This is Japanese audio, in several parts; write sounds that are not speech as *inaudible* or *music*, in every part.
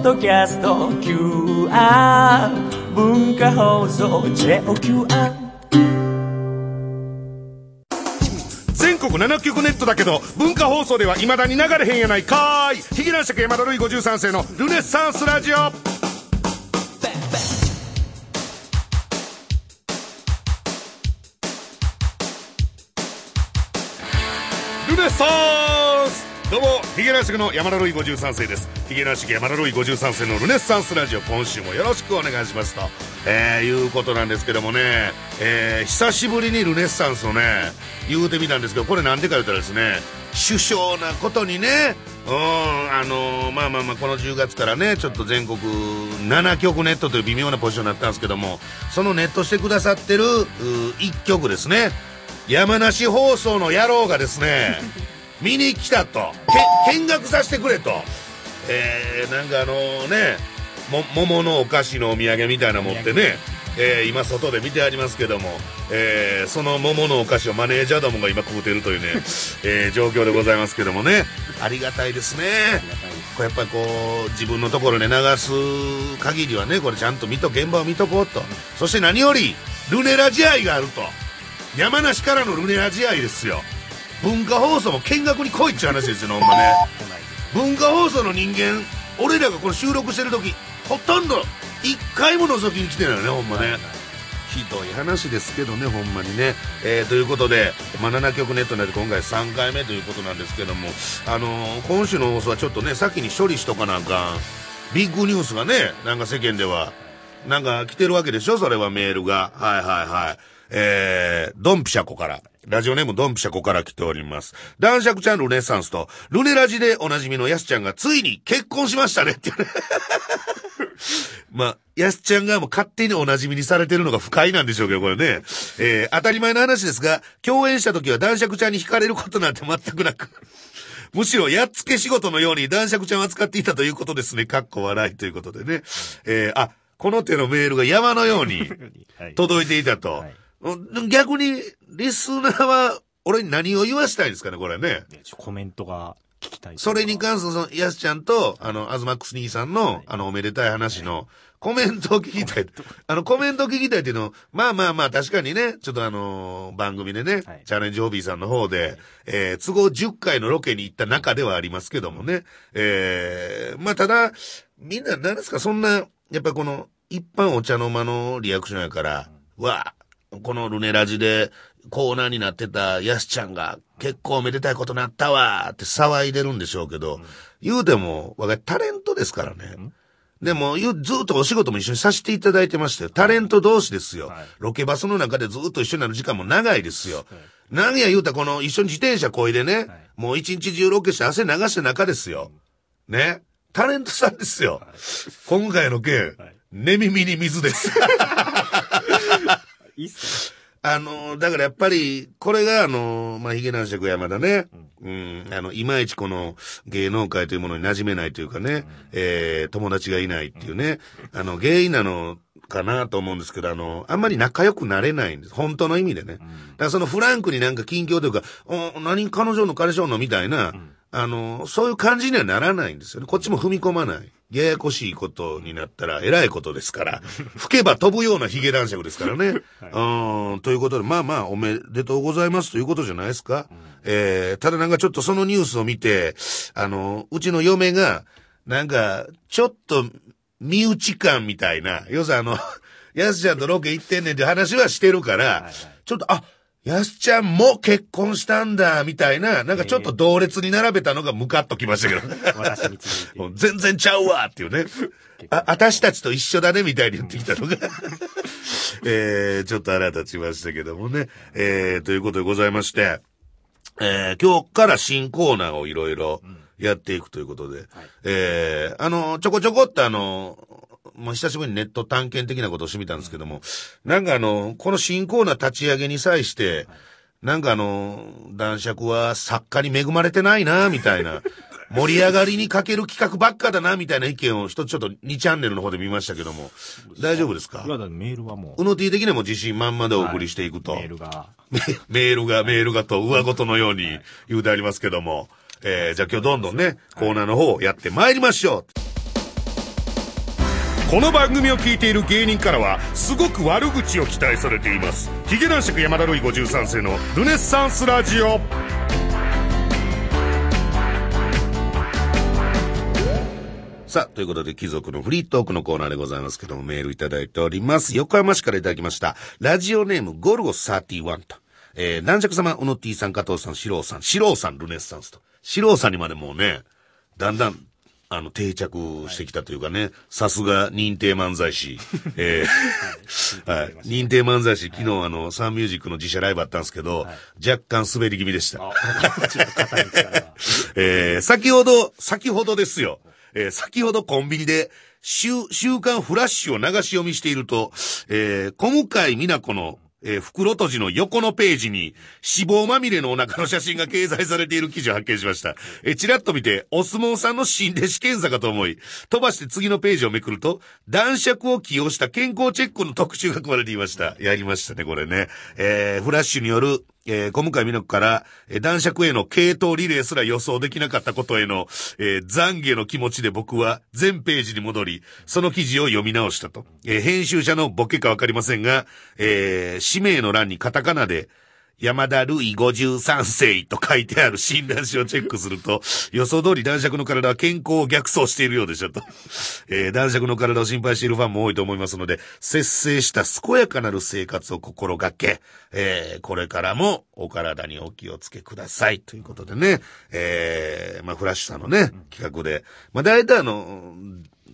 ッドキャスト QR 文化放送 JOQR 全国7局ネットだけど文化放送では未だに流れへんやないかーい。ヒゲ男爵山田るい53世のルネッサンスラジオ。ルネッサンスどうもヒゲ男爵の山田るい53世です。ヒゲ男爵山田るい53世のルネッサンスラジオ今週もよろしくお願いしますと、えー、いうことなんですけどもね、えー、久しぶりにルネッサンスをね言うてみたんですけどこれなんでか言ったらですね首相なことにねうんあのーまあまあまあこの10月からねちょっと全国7局ネットという微妙なポジションになったんですけどもそのネットしてくださってる1局ですね。山梨放送の野郎がですね見に来たと。け見学させてくれと。えー、なんかあのねも桃のお菓子のお土産みたいなの持ってねえー、今外で見てありますけども、えー、その桃のお菓子をマネージャーどもが今食うてるというね、*laughs* えー、状況でございますけどもね。ありがたいですね。これやっぱりこう自分のところで流す限りはねこれちゃんと見と現場を見とこうと。そして何よりルネラ試合があると。山梨からのルネラ試合ですよ文化放送も見学に来いっちゅう話ですよねほんまね。文化放送の人間俺らがこれ収録してる時ほとんど一回も覗きに来てないよねほんまね。ひどい話ですけどねほんまにね、えー、ということで、まあ、7曲ネットになって今回3回目ということなんですけどもあのー、今週の放送はちょっとね先に処理しとかなあかんビッグニュースがねなんか世間ではなんか来てるわけでしょそれはメールが。はいはいはいえー、ドンピシャコからラジオネームドンピシャコから来ております。男爵ちゃんルネッサンスと、ルネラジでおなじみのヤスちゃんがついに結婚しましたねっていうね。*laughs* まあ、ヤスちゃんがもう勝手におなじみにされてるのが不快なんでしょうけど、これね。えー、当たり前の話ですが、共演した時は男爵ちゃんに惹かれることなんて全くなく。むしろ、やっつけ仕事のように男爵ちゃんを扱っていたということですね。かっこ笑いということでね。えー、あ、この手のメールが山のように *laughs* 届いていたと。はい逆に、リスナーは、俺に何を言わしたいんですかね、これね。コメントが聞きたい。それに関する、その、やすちゃんと、あの、アズマックス兄さんの、はい、あの、おめでたい話の、コメントを聞きたい。あの、コメントを聞きたいっていうのまあまあまあ、確かにね、ちょっとあのー、番組でね、はい、チャレンジホビーさんの方で、えー、都合10回のロケに行った中ではありますけどもね、えー、まあただ、みんな、何ですか、そんな、やっぱこの、一般お茶の間のリアクションやから、うん、わこのルネラジでコーナーになってたヤスちゃんが結構めでたいことなったわって騒いでるんでしょうけど、うん、言うても、我がタレントですからね。うん？でも、ずっとお仕事も一緒にさせていただいてましたよ。タレント同士ですよ。はい、ロケバスの中でずっと一緒になる時間も長いですよ。はい、何や言うたらこの一緒に自転車こいでね、はい、もう一日中ロケして汗流した中ですよ。ね？タレントさんですよ。今回の件、寝耳に水です。いいっすあの、だからやっぱり、これがあの、まあ、ヒゲ男爵山田ね、うん、うん、あの、いまいちこの芸能界というものに馴染めないというかね、うん、えー、友達がいないっていうね、あの、原因なのかなと思うんですけど、あの、あんまり仲良くなれないんです。本当の意味でね。だからそのフランクになんか近況というか、お、何彼女の彼氏のみたいな、うんあの、そういう感じにはならないんですよね。こっちも踏み込まない。ややこしいことになったら偉いことですから、吹けば飛ぶようなヒゲ男爵ですからね。*laughs* はい、うん、ということで、まあまあ、おめでとうございますということじゃないですか。うん、えー、ただなんかちょっとそのニュースを見て、あの、うちの嫁が、なんか、ちょっと、身内感みたいな、要するにあの、やすちゃんとロケ行ってんねんって話はしてるから、はいはい、ちょっと、あ、やすちゃんも結婚したんだ、みたいな、なんかちょっと同列に並べたのがムカッときましたけど。私について。全然ちゃうわっていうね。あ、私たちと一緒だね、みたいに言ってきたのが。*laughs* えー、ちょっと腹立ちましたけどもね。えー、ということでございまして、えー、今日から新コーナーをいろいろやっていくということで、うんはい、えー、あの、ちょこちょこってあの、もう久しぶりにネット探検的なことをしてみたんですけども、なんかあの、この新コーナー立ち上げに際して、なんかあの、男爵は作家に恵まれてないな、みたいな。*laughs* 盛り上がりにかける企画ばっかだな、みたいな意見を一つちょっと2チャンネルの方で見ましたけども、大丈夫ですか？いや、だメールはもう。うの T 的にも自信満々でお送りしていくと。はい、メールが。*laughs* メールが、メールがと上ごとのように言うてありますけども、えー、じゃあ今日どんどんね、コーナーの方をやって参りましょう。この番組を聞いている芸人からはすごく悪口を期待されていますヒゲ男爵山田るい53世のルネッサンスラジオさあ、ということで、貴族のフリートークのコーナーでございますけども、メールいただいております。横浜市からいただきました。ラジオネーム、ゴルゴ31と。えー、男爵様、うの T さん、加藤さん、四郎さん、四郎さん、ルネッサンスと。四郎さんにまでもうね、だんだん、あの、定着してきたというかね、さすが認定漫才師。えー *laughs* はい。認定漫才師、昨日あの、サンミュージックの自社ライブあったんですけど、若干滑り気味でした。*laughs* えー先ほど、先ほどですよ。えー先ほどコンビニで、週、週刊フラッシュを流し読みしていると、えー小向井美奈子の、えー袋閉じの横のページに、脂肪まみれのお腹の写真が掲載されている記事を発見しました。えーちらっと見て、お相撲さんの新弟子検査かと思い、飛ばして次のページをめくると、男爵を起用した健康チェックの特集が組まれていました。やりましたね、これね。えーフラッシュによる、えー小向井美奈子から、えー男爵への系統リレーすら予想できなかったことへの、えー懺悔の気持ちで僕は全ページに戻り、その記事を読み直したと。えー編集者のボケかわかりませんが、えー氏名の欄にカタカナで、山田るい53世と書いてある診断書をチェックすると、*laughs* 予想通り男爵の体は健康を逆走しているようでしたと。*laughs* えー男爵の体を心配しているファンも多いと思いますので、節制した健やかなる生活を心がけ、えーこれからもお体にお気をつけください。ということでね、えーまあ、フラッシュさんのね、企画で、まあ、大体あの、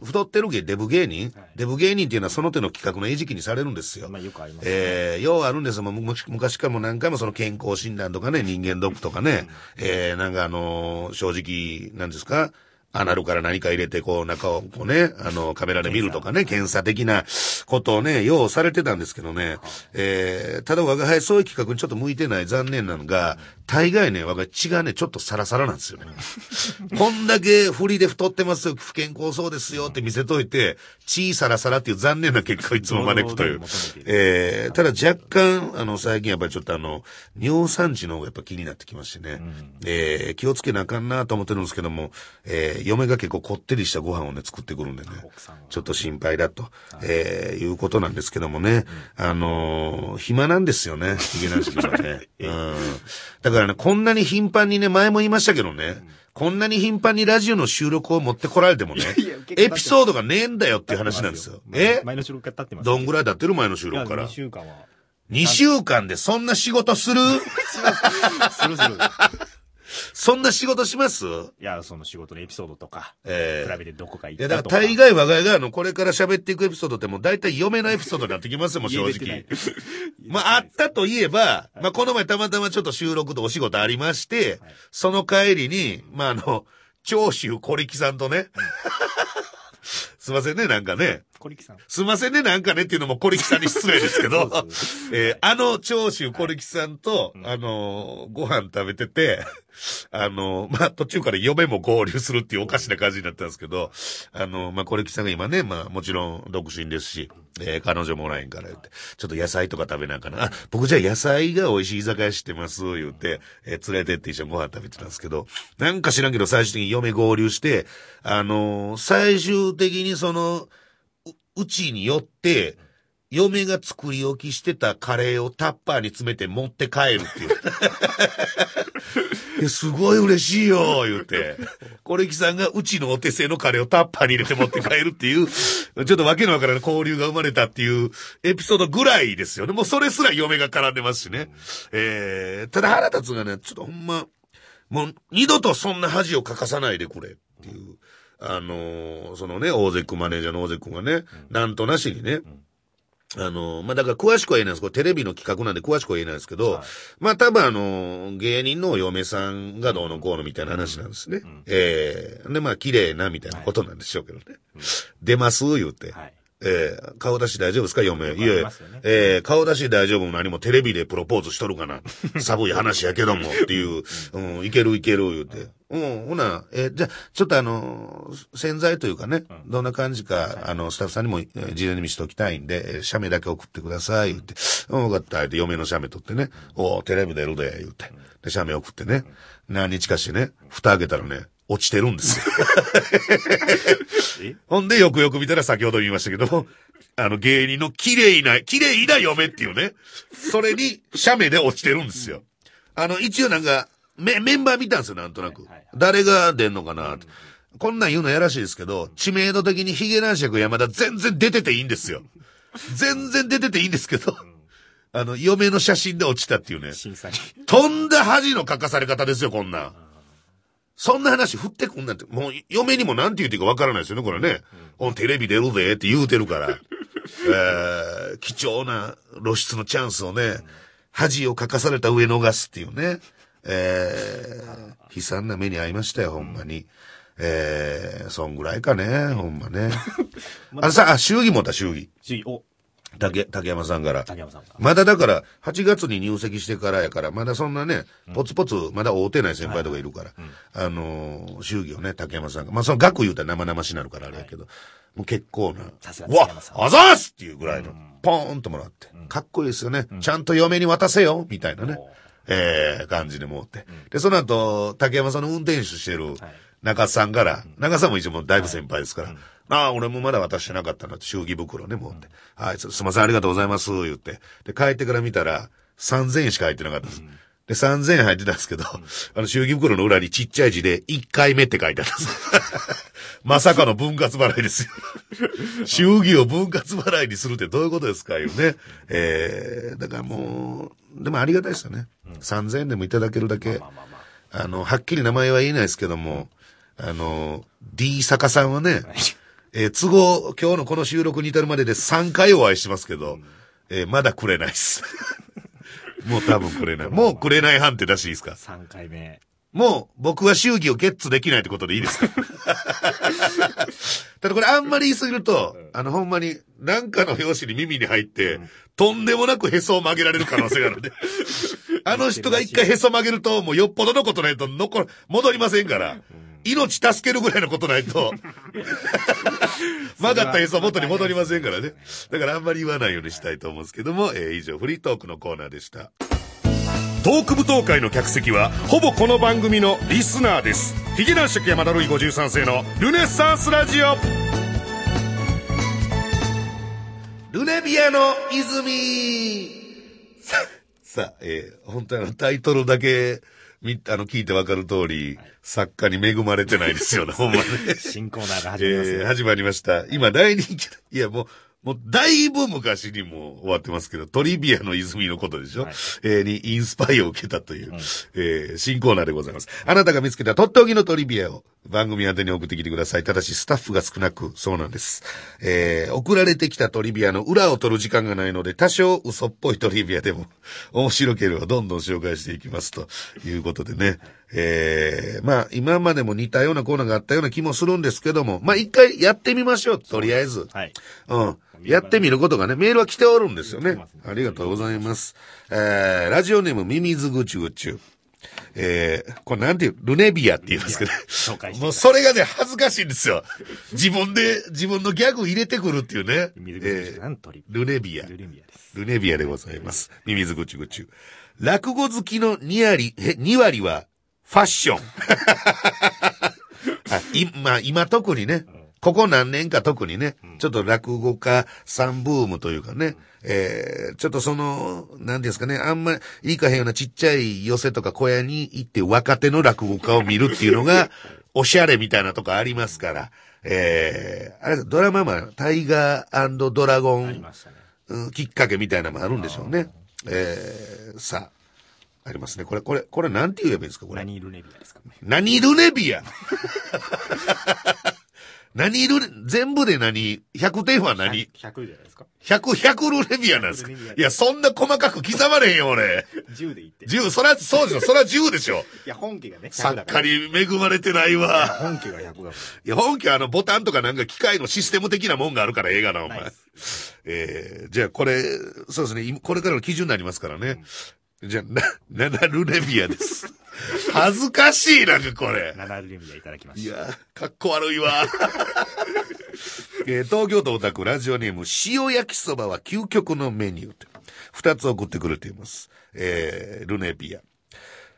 太ってる芸、デブ芸人、デブ芸人っていうのはその手の企画の餌食にされるんですよ。まあよくありますね。えー、ようあるんです。よ。もうむ昔からも何回もその健康診断とかね、人間ドックとかね、えー、なんかあのー正直、なんですか、アナルから何か入れて、こう、中を、こうね、あの、カメラで見るとかね、検査。的なことをね、ようされてたんですけどね、えー、ただ我が輩そういう企画にちょっと向いてない残念なのが、大概ね、我が血がね、ちょっとサラサラなんですよね。*laughs* こんだけ振りで太ってますよ、不健康そうですよって見せといて、血サラサラっていう残念な結果をいつも招くという。*laughs* えー、ただ若干、あの、最近やっぱりちょっとあの、尿酸値の方がやっぱ気になってきましてね。えー、気をつけなあかんなと思ってるんですけども、えー、嫁が結構こってりしたご飯をね、作ってくるんでね。ちょっと心配だと、えー、いうことなんですけどもね。あのー暇なんですよね、ヒゲ男子はね。*laughs* うん。だからね、こんなに頻繁にね、前も言いましたけどね、こんなに頻繁にラジオの収録を持ってこられてもねエピソードがねえんだよっていう話なんですよ。え？前の収録が経ってます。どんぐらい経ってる前の収録から？2。週間は。2週間でそんな仕事する *laughs* するする。そんな仕事します？いや、その仕事のエピソードとか、ええ比べてどこか行ったとか。ら大概我が家があの、これから喋っていくエピソードってもう大体嫁のエピソードになってきますよ、*laughs* もう正言えてな直い。*laughs* まあ、あったといえば、まあ、この前たまたまちょっと収録とお仕事ありまして、その帰りに、まあ、あの、長州小力さんとね、*laughs* すいませんね、なんかね。小力さん。すいませんね、なんかねっていうのも小力さんに失礼ですけど *laughs* えーあの長州小力さんと、あのーご飯食べてて、あのーまあ、途中から嫁も合流するっていうおかしな感じになったんですけど、あのーまあ、小力さんが今ね、まあ、もちろん独身ですし、えー彼女もおらへんから言って、ちょっと野菜とか食べなあかな。あ、僕じゃあ野菜が美味しい居酒屋知ってます、言って、えー連れてって一緒にご飯食べてたんですけど、なんか知らんけど最終的に嫁合流して、あのー最終的にその、うちによって、嫁が作り置きしてたカレーをタッパーに詰めて持って帰るっていう。*laughs* すごい嬉しいよ、言うて。小力さんがうちのお手製のカレーをタッパーに入れて持って帰るっていう、ちょっとわけのわからない交流が生まれたっていうエピソードぐらいですよね。もうそれすら嫁が絡んでますしね。えー、ただ腹立つがね、ちょっとほんま、もう二度とそんな恥をかかさないでくれっていう。あのーそのね、大関マネージャーの大関君がね、なんとなしにね、あのーまあ、だから詳しくは言えないです。これテレビの企画なんで詳しくは言えないですけど、まあ、多分あのー芸人のお嫁さんがどうのこうのみたいな話なんですね。ええで、まあ、綺麗なみたいなことなんでしょうけどね。出ます言うて。はい。ええ顔出し大丈夫ですか？嫁。いえ。ええ顔出し大丈夫も何もテレビでプロポーズしとるかな。*laughs* 寒い話やけどもっていう、うん、いけるいける言うて。うん、ほな、えじゃあ、ちょっとあの、洗剤というかね、どんな感じか、あの、スタッフさんにも、えー事前に見せておきたいんで、えー写メだけ送ってください、言って。うん、わかった、って嫁の写メ取ってね、おテレビ出るで、言うて。で、写メ送ってね、何日かしてね、蓋開けたらね、落ちてるんですよ。え？ほんで、よくよく見たら先ほど言いましたけども、あの、芸人の綺麗な、綺麗な嫁っていうね、それに、写メで落ちてるんですよ。あの、一応なんか、メメンバー見たんですよ、なんとなく。はいはい誰が出んのかな。こんなん言うのやらしいですけど、知名度的にヒゲ男爵山田全然出てていいんですよ。全然出てていいんですけど、あの、嫁の写真で落ちたっていうね。審査に。とんだ恥のかかされ方ですよ、こんなん。そんな話振ってくんなんて、もう嫁にもなんて言っていいかわからないですよね、これね。おテレビ出るぜって言うてるから。*laughs* えー、貴重な露出のチャンスをね、恥をかかされた上逃すっていうね。えー、悲惨な目に遭いましたよ、ほんまに。えー、そんぐらいかね、ほんまね。*laughs* あのさ、あ、祝儀持った、祝儀。しお、竹、竹山さんから。竹山さんが。まだだから、8月に入籍してからやから、まだそんなね、ポツポツ、まだ会うてない先輩とかいるから、あのー、祝儀をね、竹山さんが、まあその額言うたら生々しなるからあれやけど、もう結構な、さすがうわあざーすっていうぐらいの、ポーンともらって、かっこいいですよね。ちゃんと嫁に渡せよ、みたいなね。えー、感じでもって。で、その後、竹山さんの運転手してるはい。中さんから、中さんも一応もうだいぶ先輩ですから、ああ、俺もまだ渡してなかったなって、祝儀袋ね、持って。はい、すすいません、ありがとうございます、言って。で、帰ってから見たら、3000円しか入ってなかったんです。で、3000円入ってたんですけど、あの、祝儀袋の裏にちっちゃい字で、1回目って書いてあったんです。*laughs* まさかの分割払いですよ。*laughs* 祝儀を分割払いにするってどういうことですかいうね。えー、だからもう、でもありがたいですよね。3000円でもいただけるだけ。あの、はっきり名前は言えないですけども、あの、D 坂さんはね、えー都合、今日のこの収録に至るまでで3回お会いしてますけど、えーまだくれないです。*laughs* もう多分くれない。もうくれない判定出していいですか？3回目。もう僕は祝儀をゲッツできないってことでいいですか？*laughs* ただこれあんまり言い過ぎると、あのほんまになんかの表紙に耳に入って、とんでもなくへそを曲げられる可能性があるんで。*laughs* あの人が一回へそ曲げると、もうよっぽどのことないと残る、戻りませんから。命助けるぐらいのことないと、曲がったへそ元に戻りませんからね。だからあんまり言わないようにしたいと思うんですけども、えー以上フリートークのコーナーでした。トーク舞踏会の客席はほぼこの番組のリスナーです。ヒゲ男爵山田るい53世のルネッサンスラジオ。ルネビアの泉。ささあ、えー本当にあのタイトルだけみあの聞いてわかる通り、作家に恵まれてないですよねほんまね *laughs* 新コーナーが始まりますね。えー始まりました。今大人気だ。いや、もう、もう、だいぶ昔にもう終わってますけど、トリビアの泉のことでしょ、はいえーにインスパイアを受けたという、えー新コーナーでございます。あなたが見つけたとっておきのトリビアを番組宛てに送ってきてください。ただし、スタッフが少なく、そうなんです。えー送られてきたトリビアの裏を取る時間がないので、多少嘘っぽいトリビアでも、面白ければどんどん紹介していきます。ということでね。えーまあ、今までも似たようなコーナーがあったような気もするんですけども、まあ、一回やってみましょう。とりあえず。はい。うん。やってみることがね、メールは来ておるんですよねね。ありがとうございます。えー、ラジオネームミミズグチュグチュ。えー、これなんていう、ルネビアって言いますけど、もうそれがね、恥ずかしいんですよ。自分で、自分のギャグ入れてくるっていうね。えールネビア。ルレミアです。ルネビアでございます。ミミズグチュグチュ。落語好きの2割、え、2割は、ファッション。あ *laughs* い。まあ、今特にね、ここ何年か特にね、ちょっと落語家さんブームというかね、えー、ちょっとその、何ですかね、あんまりいかへんようなちっちゃい寄せとか小屋に行って若手の落語家を見るっていうのが、*laughs* おしゃれみたいなとこありますから、えー、あれ、ドラママ、タイガードラゴンきっかけみたいなのもあるんでしょうね。えー、さあ、ありますね。これ、これ、これなんて言えばいいんですかこれ？何ルネビアですか？ね。何ルネビア？*laughs* 何ルネ、全部で何 ?100 点は何 ?100 じゃないですか？?100、100ルネビアなんですか？いや、そんな細かく刻まれへんよ、俺。10で言って。い10、そら、そうでしょ。そら10でしょ。や、本家がね、100作だから。家に恵まれてないわ。本家が100だから。いや、本家はあの、ボタンとかなんか機械のシステム的なもんがあるから映画な、お前。えー、じゃあこれ、そうですね、今これからの基準になりますからね。じゃあ、な、ナナルネビアです。恥ずかしい、なんかこれ。7ルネビアいただきまいした。や、かっこ悪いわ。えー東京都オタクラジオネーム、塩焼きそばは究極のメニューって。二つ送ってくれています。えー、ルネビア。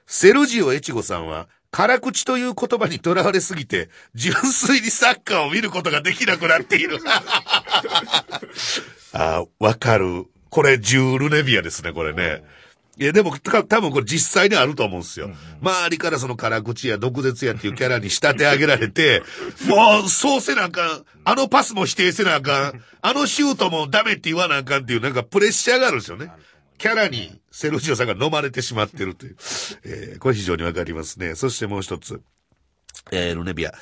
セルジオ・エチゴさんは、辛口という言葉にとらわれすぎて、純粋にサッカーを見ることができなくなっている。*laughs* あーわかる。これ、ジュールネビアですね、これね。いや、でも、た多分これ実際にあると思うんですよ。周りからその辛口や毒舌やっていうキャラに仕立て上げられて、*laughs* もう、そうせなあかん。あのパスも否定せなあかん。あのシュートもダメって言わなあかんっていう、なんかプレッシャーがあるんですよね。キャラにセルジオさんが飲まれてしまってるという。えーこれ非常にわかりますね。そしてもう一つ。えー、ルネビア。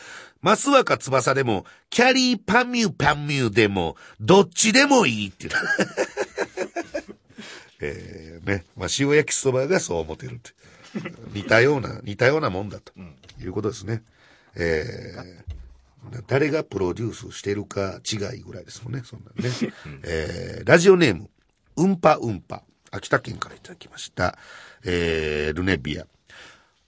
マスワカ翼でも、キャリーパミュパミュでも、どっちでもいいっていう。えー、ね。まあ、塩焼きそばがそう思ってるって。*laughs* 似たような、似たようなもんだと。いうことですね。えー、誰がプロデュースしてるか違いぐらいですもんね、そんなんね。えー、ラジオネーム、うんぱうんぱ。秋田県からいただきました。えー、ルネビア。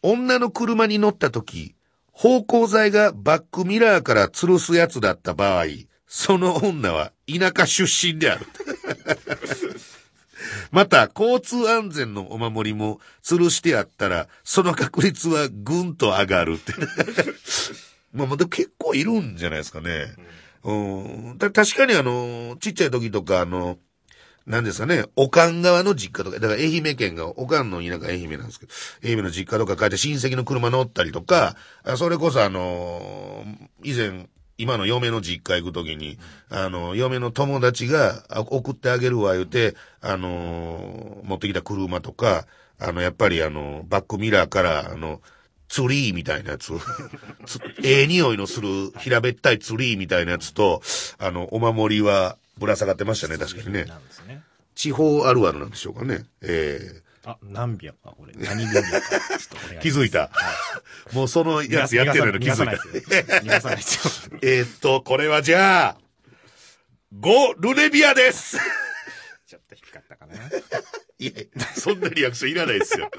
女の車に乗った時、芳香剤がバックミラーから吊るすやつだった場合、その女は田舎出身である。*laughs* また、交通安全のお守りも吊るしてあったら、その確率はぐんと上がるって。*laughs* まあ、まだ結構いるんじゃないですかね。うん。た確かにあの、ちっちゃい時とか、あの、なんですかね、おかん側の実家とか、だから愛媛県が、おかんの田舎愛媛なんですけど、愛媛の実家とか帰って親戚の車乗ったりとか、それこそあの以前、今の嫁の実家行くときに、あの、嫁の友達があ送ってあげるわ言うて、あの、持ってきた車とか、あの、やっぱりあの、バックミラーから、あの、ツリーみたいなやつ、つええ匂いのする平べったいツリーみたいなやつと、あの、お守りはぶら下がってましたね、確かにね。ね。地方あるあるなんでしょうかね。えあ、何秒か、これ。何秒か。ちょっとお願いしえます気づいた。もうそのやつやってるの気づいた。*laughs* えーっと、これはじゃあ、5ルネビアですちょっと低かったかな。*laughs* いや、そんなリアクションいらないですよ。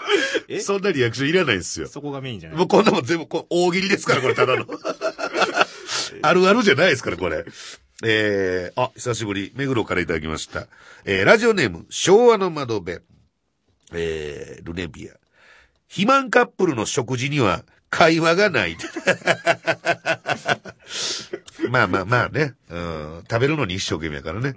え？そんなリアクションいらないですよ。そこがメインじゃない？もうこんなもん全部こう大喜利ですから、これただの。*laughs* あるあるじゃないですから、これ。えー、あ、久しぶり、目黒からいただきました。えー、ラジオネーム、昭和の窓辺。えー、ルネビア。肥満カップルの食事には会話がない。*laughs* まあまあまあね、うん。食べるのに一生懸命やからね。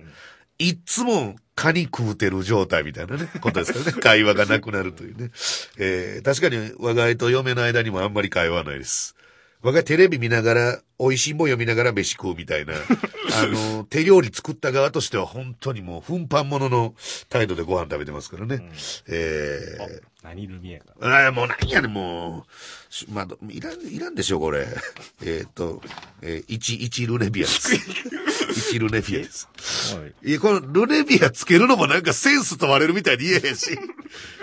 いっつもカニ食うてる状態みたいなね、ことですからね。*laughs* 会話がなくなるというね。えー、確かに我が家と嫁の間にもあんまり会話はないです。我が家テレビ見ながら、美味しいもん読みながら飯食うみたいな。*laughs* あの、手料理作った側としては本当にもう奮発者の態度でご飯食べてますからね。えー、何ルミエか。ああ、もうなんやねん、もう。しまあ、どいらん、いらんでしょ、これ。*laughs* えっと、えー、一、一ルネビアです。*laughs* 一ルネビアです。はい。いや、このルネビアつけるのもなんかセンス問われるみたいに言えへんし。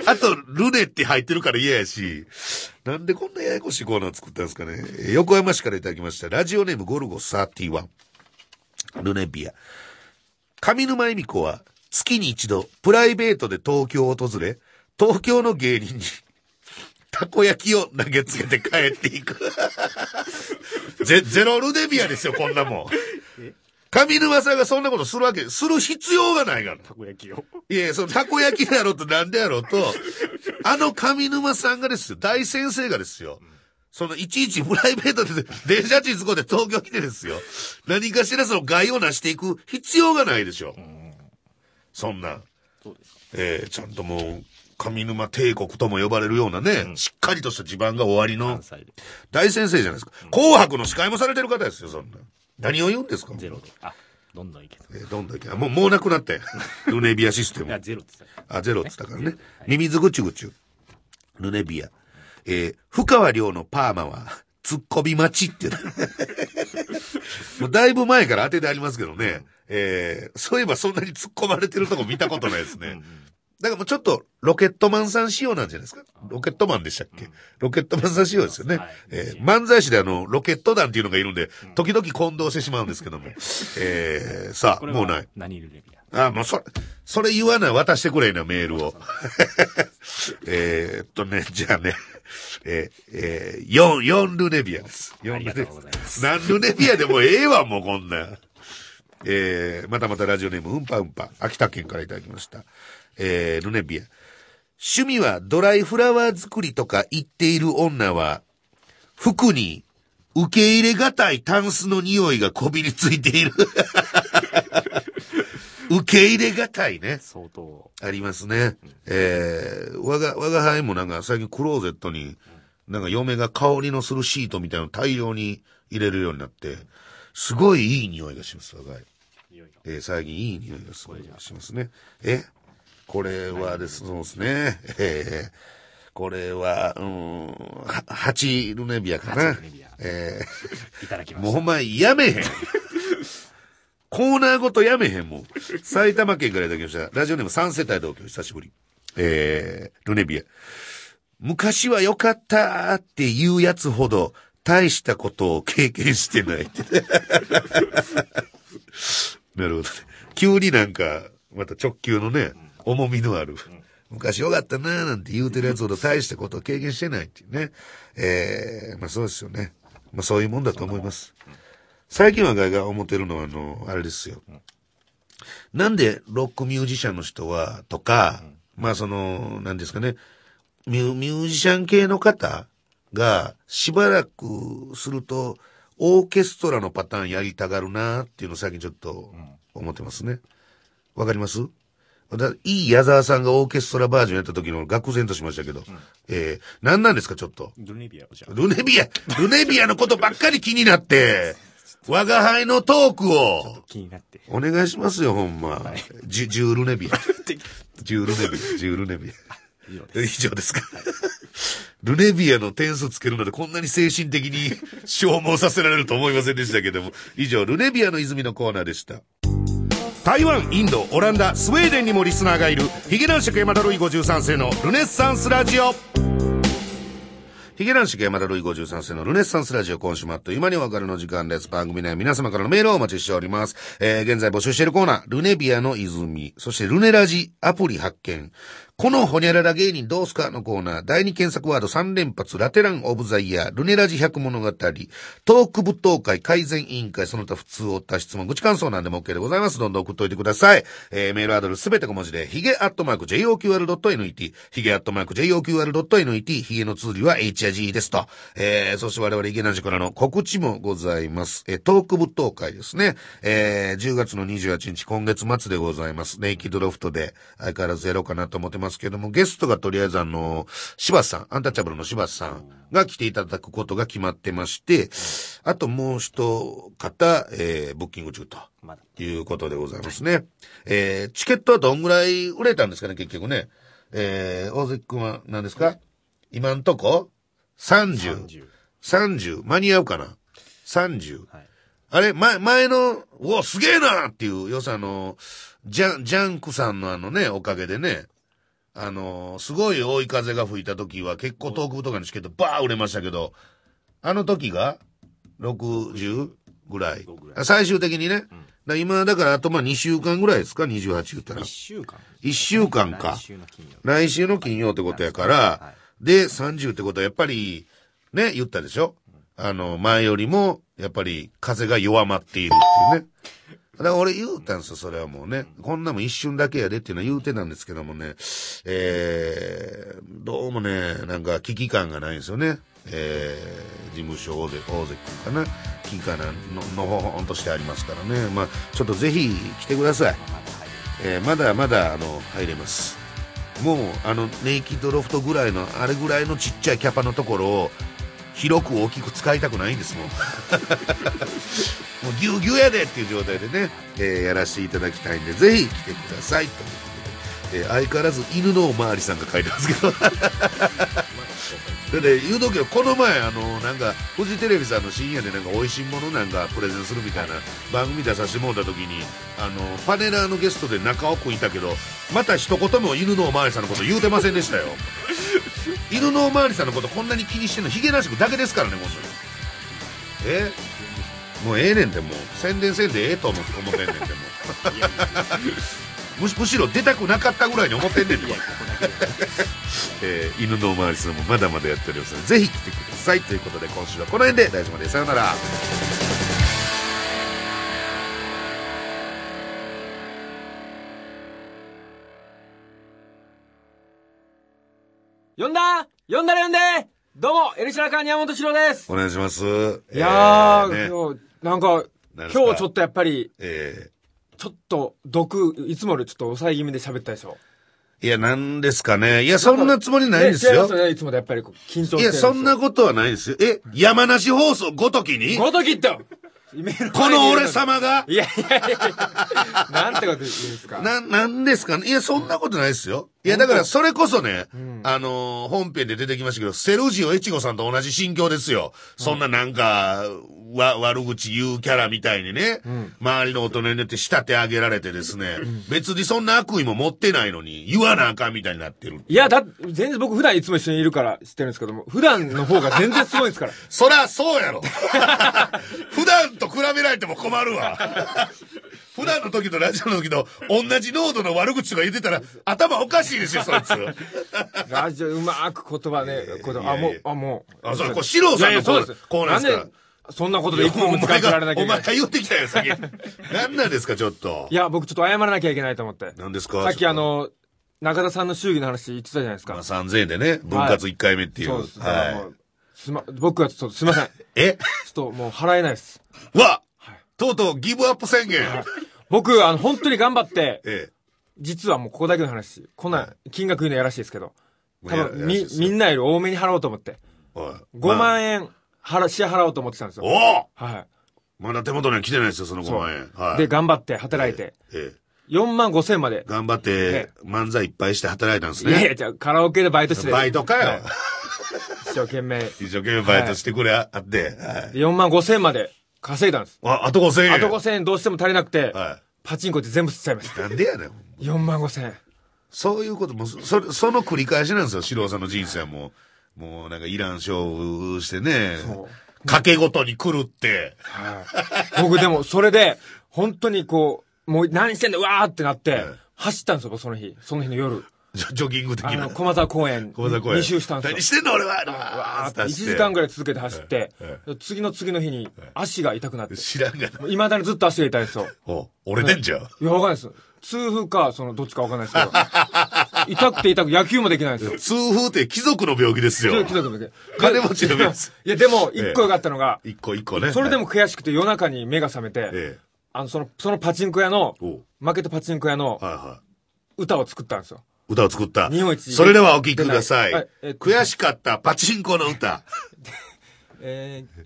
あと、ルネって入ってるから嫌やし。なんでこんなややこしいコーナー作ったんですかね。えー横浜市からいただきました。ラジオネームゴルゴ31。ルネビア。上沼恵美子は月に一度プライベートで東京を訪れ、東京の芸人に *laughs* たこ焼きを投げつけて帰っていく。*laughs* ゼゼロルネビアですよ、こんなもん。上沼さんがそんなことするわけ、する必要がないから。たこ焼きを。いや、そのたこ焼きでやろうとなんでやろうと、あの上沼さんがですよ、大先生がですよ、そのいちいちプライベートで電車賃使うて東京来てですよ、何かしらその害をなしていく必要がないでしょ。そんな、そうですか。えー、ちゃんともう、上沼帝国とも呼ばれるようなね、しっかりとした地盤が終わりの。大先生じゃないですか。紅白の司会もされてる方ですよ、そんな。何を言うんですか？ゼロで。あ、どんどんいけと。えーどんどんいけ。あもう、もうなくなって。ルネビアシステムいや、。ゼロって言ってた。あ、ゼロって言ったからねはい。ミミズぐちゅぐちゅ。ルネビア。えー、深川亮のパーマは、突っ込み待ちって。*laughs* もうだいぶ前から当ててありますけどね。えー、そういえばそんなに突っ込まれてるとこ見たことないですね。だからもうちょっと、ロケットマンさん仕様なんじゃないですか？ロケットマンでしたっけ、ロケットマンさん仕様ですよね。はいえー漫才師であの、ロケット団っていうのがいるんで、時々混同してしまうんですけども。えー、さあ、もうないは。何ルレビア？あ、もうそれ、それ言わない、渡してくれな、メールを。*laughs* えーっとね、じゃあね、えー、えー、4、4ルネビアです。4ルネありがとうございます何ルネビアでもええわ、もうこんなん。えー、またまたラジオネーム、うんぱうんぱ、秋田県からいただきました。えー、ルネビア。趣味はドライフラワー作りとか言っている女は、服に受け入れがたいタンスの匂いがこびりついている。受け入れがたいね。相当。ありますね。えー、我が、我が輩もなんか最近クローゼットに、なんか嫁が香りのするシートみたいなの大量に入れるようになって、すごいいい匂いがします、我が輩。えー最近いい匂いがすごいしますね。えこれはです、そうですね。えーこれは、うん、はハチルネビアかなハチルネビア。え *laughs* いただきーました。もうお前やめへん。コーナーごとやめへんもん。埼玉県からいただきました。ラジオネーム3世帯同居、久しぶり。えー、ルネビア。昔は良かったっていうやつほど、大したことを経験してない。*laughs* なるほどね。急になんか、また直球のね、重みのある。昔良かったなーなんて言うてるやつほど大したことを経験してないっていうね。えー、まあそうですよね。まあそういうもんだと思います。最近はガイが思ってるのは、あの、あれですよ。なんでロックミュージシャンの人は、とか、まあその、なんですかね、ミュミュージシャン系の方が、しばらくすると、オーケストラのパターンやりたがるなっていうのを最近ちょっと思ってますね。わかります？だいい矢沢さんがオーケストラバージョンやった時の愕然としましたけど、えー、何なんですかちょっと。ルネビア。ルネビア、ルネビアのことばっかり気になって、我が輩のトークを、気になって。お願いしますよ、ほんま。ジュ、ジュールネビア。ジュールネビア、ジュールネビ *laughs* 以上ア。で以上ですか。ルネビアの点数つけるのでこんなに精神的に *laughs* 消耗させられると思いませんでしたけども。以上、ルネビアの泉のコーナーでした。台湾、インド、オランダ、スウェーデンにもリスナーがいる、ヒゲ男爵山田ルイ53世のルネッサンスラジオ。ヒゲ男爵山田ルイ53世のルネッサンスラジオ今週もあっという間にお別れの時間です。番組内皆様からのメールをお待ちしております。えー、現在募集しているコーナー、ルネビアの泉、そしてルネラジアプリ発見。このホニャララ芸人どうすかのコーナー、第2検索ワード3連発、ラテランオブザイヤー、ルネラジ100物語、トーク舞踏会改善委員会、その他普通おった質問、愚痴感想なんでも OK でございます。どんどん送っといてください。えー、メールアドレスすべて小文字で、ヒゲアットマーク JOQR.net、ヒゲアットマーク JOQR.net、ヒゲの通りは H や G ですと。えー、そして我々ヒゲ男子からの告知もございます。えー、トーク舞踏会ですね。えー、10月の28日、今月末でございます。ネイキドロフトで相変わらずやろうかなと思ってますけども、ゲストがとりあえずあの、柴田さん、アンタッチャブルの柴田さんが来ていただくことが決まってまして、あともう一方、えー、ブッキング中と。いうことでございますね。えー、チケットはどんぐらい売れたんですかね、結局ね。えー、大関くんは何ですか？今んとこ ?30。30。30。間に合うかな ?30。はい。あれ、前、前の、うわ、すげえなっていう、要するにあの、ジャン、ジャンクさんのあのね、おかげでね、あの、すごい追い風が吹いた時は結構遠くとかのチケットバー売れましたけど、あの時が ?60 ぐらいぐら。い最終的にね。だから今、だからあとまあ2週間ぐらいですか ?28 言ったら1。週間。1週間か来。週の金曜ってことやから、はで、30ってことはやっぱり、ね、言ったでしょ？あの、前よりも、やっぱり風が弱まっているっていうね。だから俺言うたんですよ、それはもうね。こんなもん一瞬だけやでっていうのは言うてたんですけどもね。えー、どうもね、なんか危機感がないんですよね。えー、事務所大関、大関君かな。危機感の、のほほんとしてありますからね。まあ、ちょっとぜひ来てください。えーまだまだあの入れますもうあのネイキッドロフトぐらいのあれぐらいのちっちゃいキャパのところを広く大きく使いたくないんですもん *laughs* もうギュギュやでっていう状態でね、えーやらせていただきたいんでぜひ来てくださいと。いうことで、えー相変わらず犬のおまわりさんが書いてますけど。*laughs* で言うとくけどこの前あのなんかフジテレビさんの深夜でなんか美味しいものなんかプレゼンするみたいな番組出させてもらった時にあのパネラーのゲストで中尾君いたけどまた一言も犬のおまわりさんのこと言うてませんでしたよ。*laughs* 犬のおまわりさんのことこんなに気にしてんのヒゲなしくだけですからね本当にえ？もうええねんでもう。宣伝せんでええと思って思ってんねんでも。むし *laughs* むしろ出たくなかったぐらいに思ってんねんでも。うえー犬のおまわりさんもまだまだやっておりますのでぜひ来てください。ということで今週はこの辺で大丈夫までさようなら。呼んだ？呼んだら呼んで。どうも、エルシャラカーニ山本史郎です。お願いします。いやー、えね。今日、なんか、今日ちょっとやっぱり、えちょっと、毒、いつもよりちょっと抑え気味で喋ったでしょ？えいや、なんですかね。いや、そんなつもりないですよいます。よね、いつもでやっぱり緊張してるいや、そんなこことはないですよ。え、山梨放送ごときに？ごときってこの俺様が？いやいやいやいや、なんてこと言うんですか？な、なんですかね？いや、そんなことないですよ。いや、だから、それこそね、あのー本編で出てきましたけど、セルジオ・エチゴさんと同じ心境ですよ。そんななんか、わ、悪口言うキャラみたいにね、周りの大人によって仕立て上げられてですね、別にそんな悪意も持ってないのに、言わなあかんみたいになってる。いや、だ、全然僕普段いつも一緒にいるから知ってるんですけども、普段の方が全然すごいんですから。*laughs* そらそうやろ。*laughs* 普段と比べられても困るわ。普段の時とラジオの時と同じ濃度の悪口とか言ってたら頭おかしいですよ、そいつ。ラジオうまく言葉ね、言葉、あ、もう、あ、もう。あ、それ、これ、四郎さんのコーナーですかなんでそんなことでいつもお難前がしくられなきゃいお前けない。が言ってきたよ、先。何なんですか、ちょっとい。や、僕ちょっと謝らなきゃいけないと思って。何ですか？さっきあ、の、中田さんの祝儀の話言ってたじゃないですか。まあ、3000円でね、分割1回目っていう。そうです。はうすま、僕はちょっとすいません。ちょい。えっともう払えないです。わとうとうギブアップ宣言。僕、あの、本当に頑張って、え実はもうここだけの話、こんな金額言うのやらしいですけど、多分、みみんなより多めに払おうと思って、え。おい5万円。円、払、支払おうと思ってたんですよ。おおはまだ手元には来てないですよ、その5万円。い。はい。で、頑張って働いて、ええ。4万5千まで。頑張ってえ、漫才いっぱいして働いたんですいやいや、ね。じゃあカラオケでバイトして。バイトかよはい。一生懸命。*laughs* 一生懸命バイトしてくれあって。はい。で4万5千まで稼いだんです。あ、あと5000円。あと5千円どうしても足りなくて、はパチンコって全部吸っちゃいました。い。なんでやねん。4万5千円。そういうことも、そ、そその繰り返しなんですよ、四郎さんの人生はもう。もうなんかイラン勝負してねそう。賭けごとに来るって。はい。僕でも、それで、本当にこう、もう何してんだ、うわーってなって、はい走ったんですよ、僕その日。その日の夜。ジョギング的な。駒沢公園。小沢公園。2周したんですよ何。してんの俺はわーって1時間ぐららい続けて走ってはい、次の次の日に足が痛くなって、知らんがな。いまだにずっと足が痛いんですよ。お折れてんじゃん。いや、わかんないです。痛風か、その、どっちかわかんないですけど。*laughs* 痛くて痛く、野球もできないんですよ。痛風って貴族の病気ですよ。貴族だけ。金持ちのやついや、でも、一個良かったのが、一個一個ね。それでも悔しくて夜中に目が覚めて、ええ。あの、その、そのパチンコ屋の、お負けたパチンコ屋の歌を作ったんですよ。い。歌を作った。日本一それではお聴きください。はいえっと悔しかったパチンコの歌。*laughs* えー、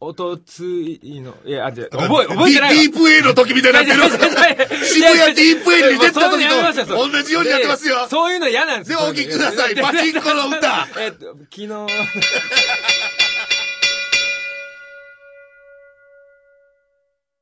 おとついの、いや、あ、じゃ覚え、覚えてないわディープ A の時みたいになってる。渋谷ディープ A に出た時と同じようになってますよ。そういうの嫌なんですではお聴きくださいパチンコの歌えっと、昨日、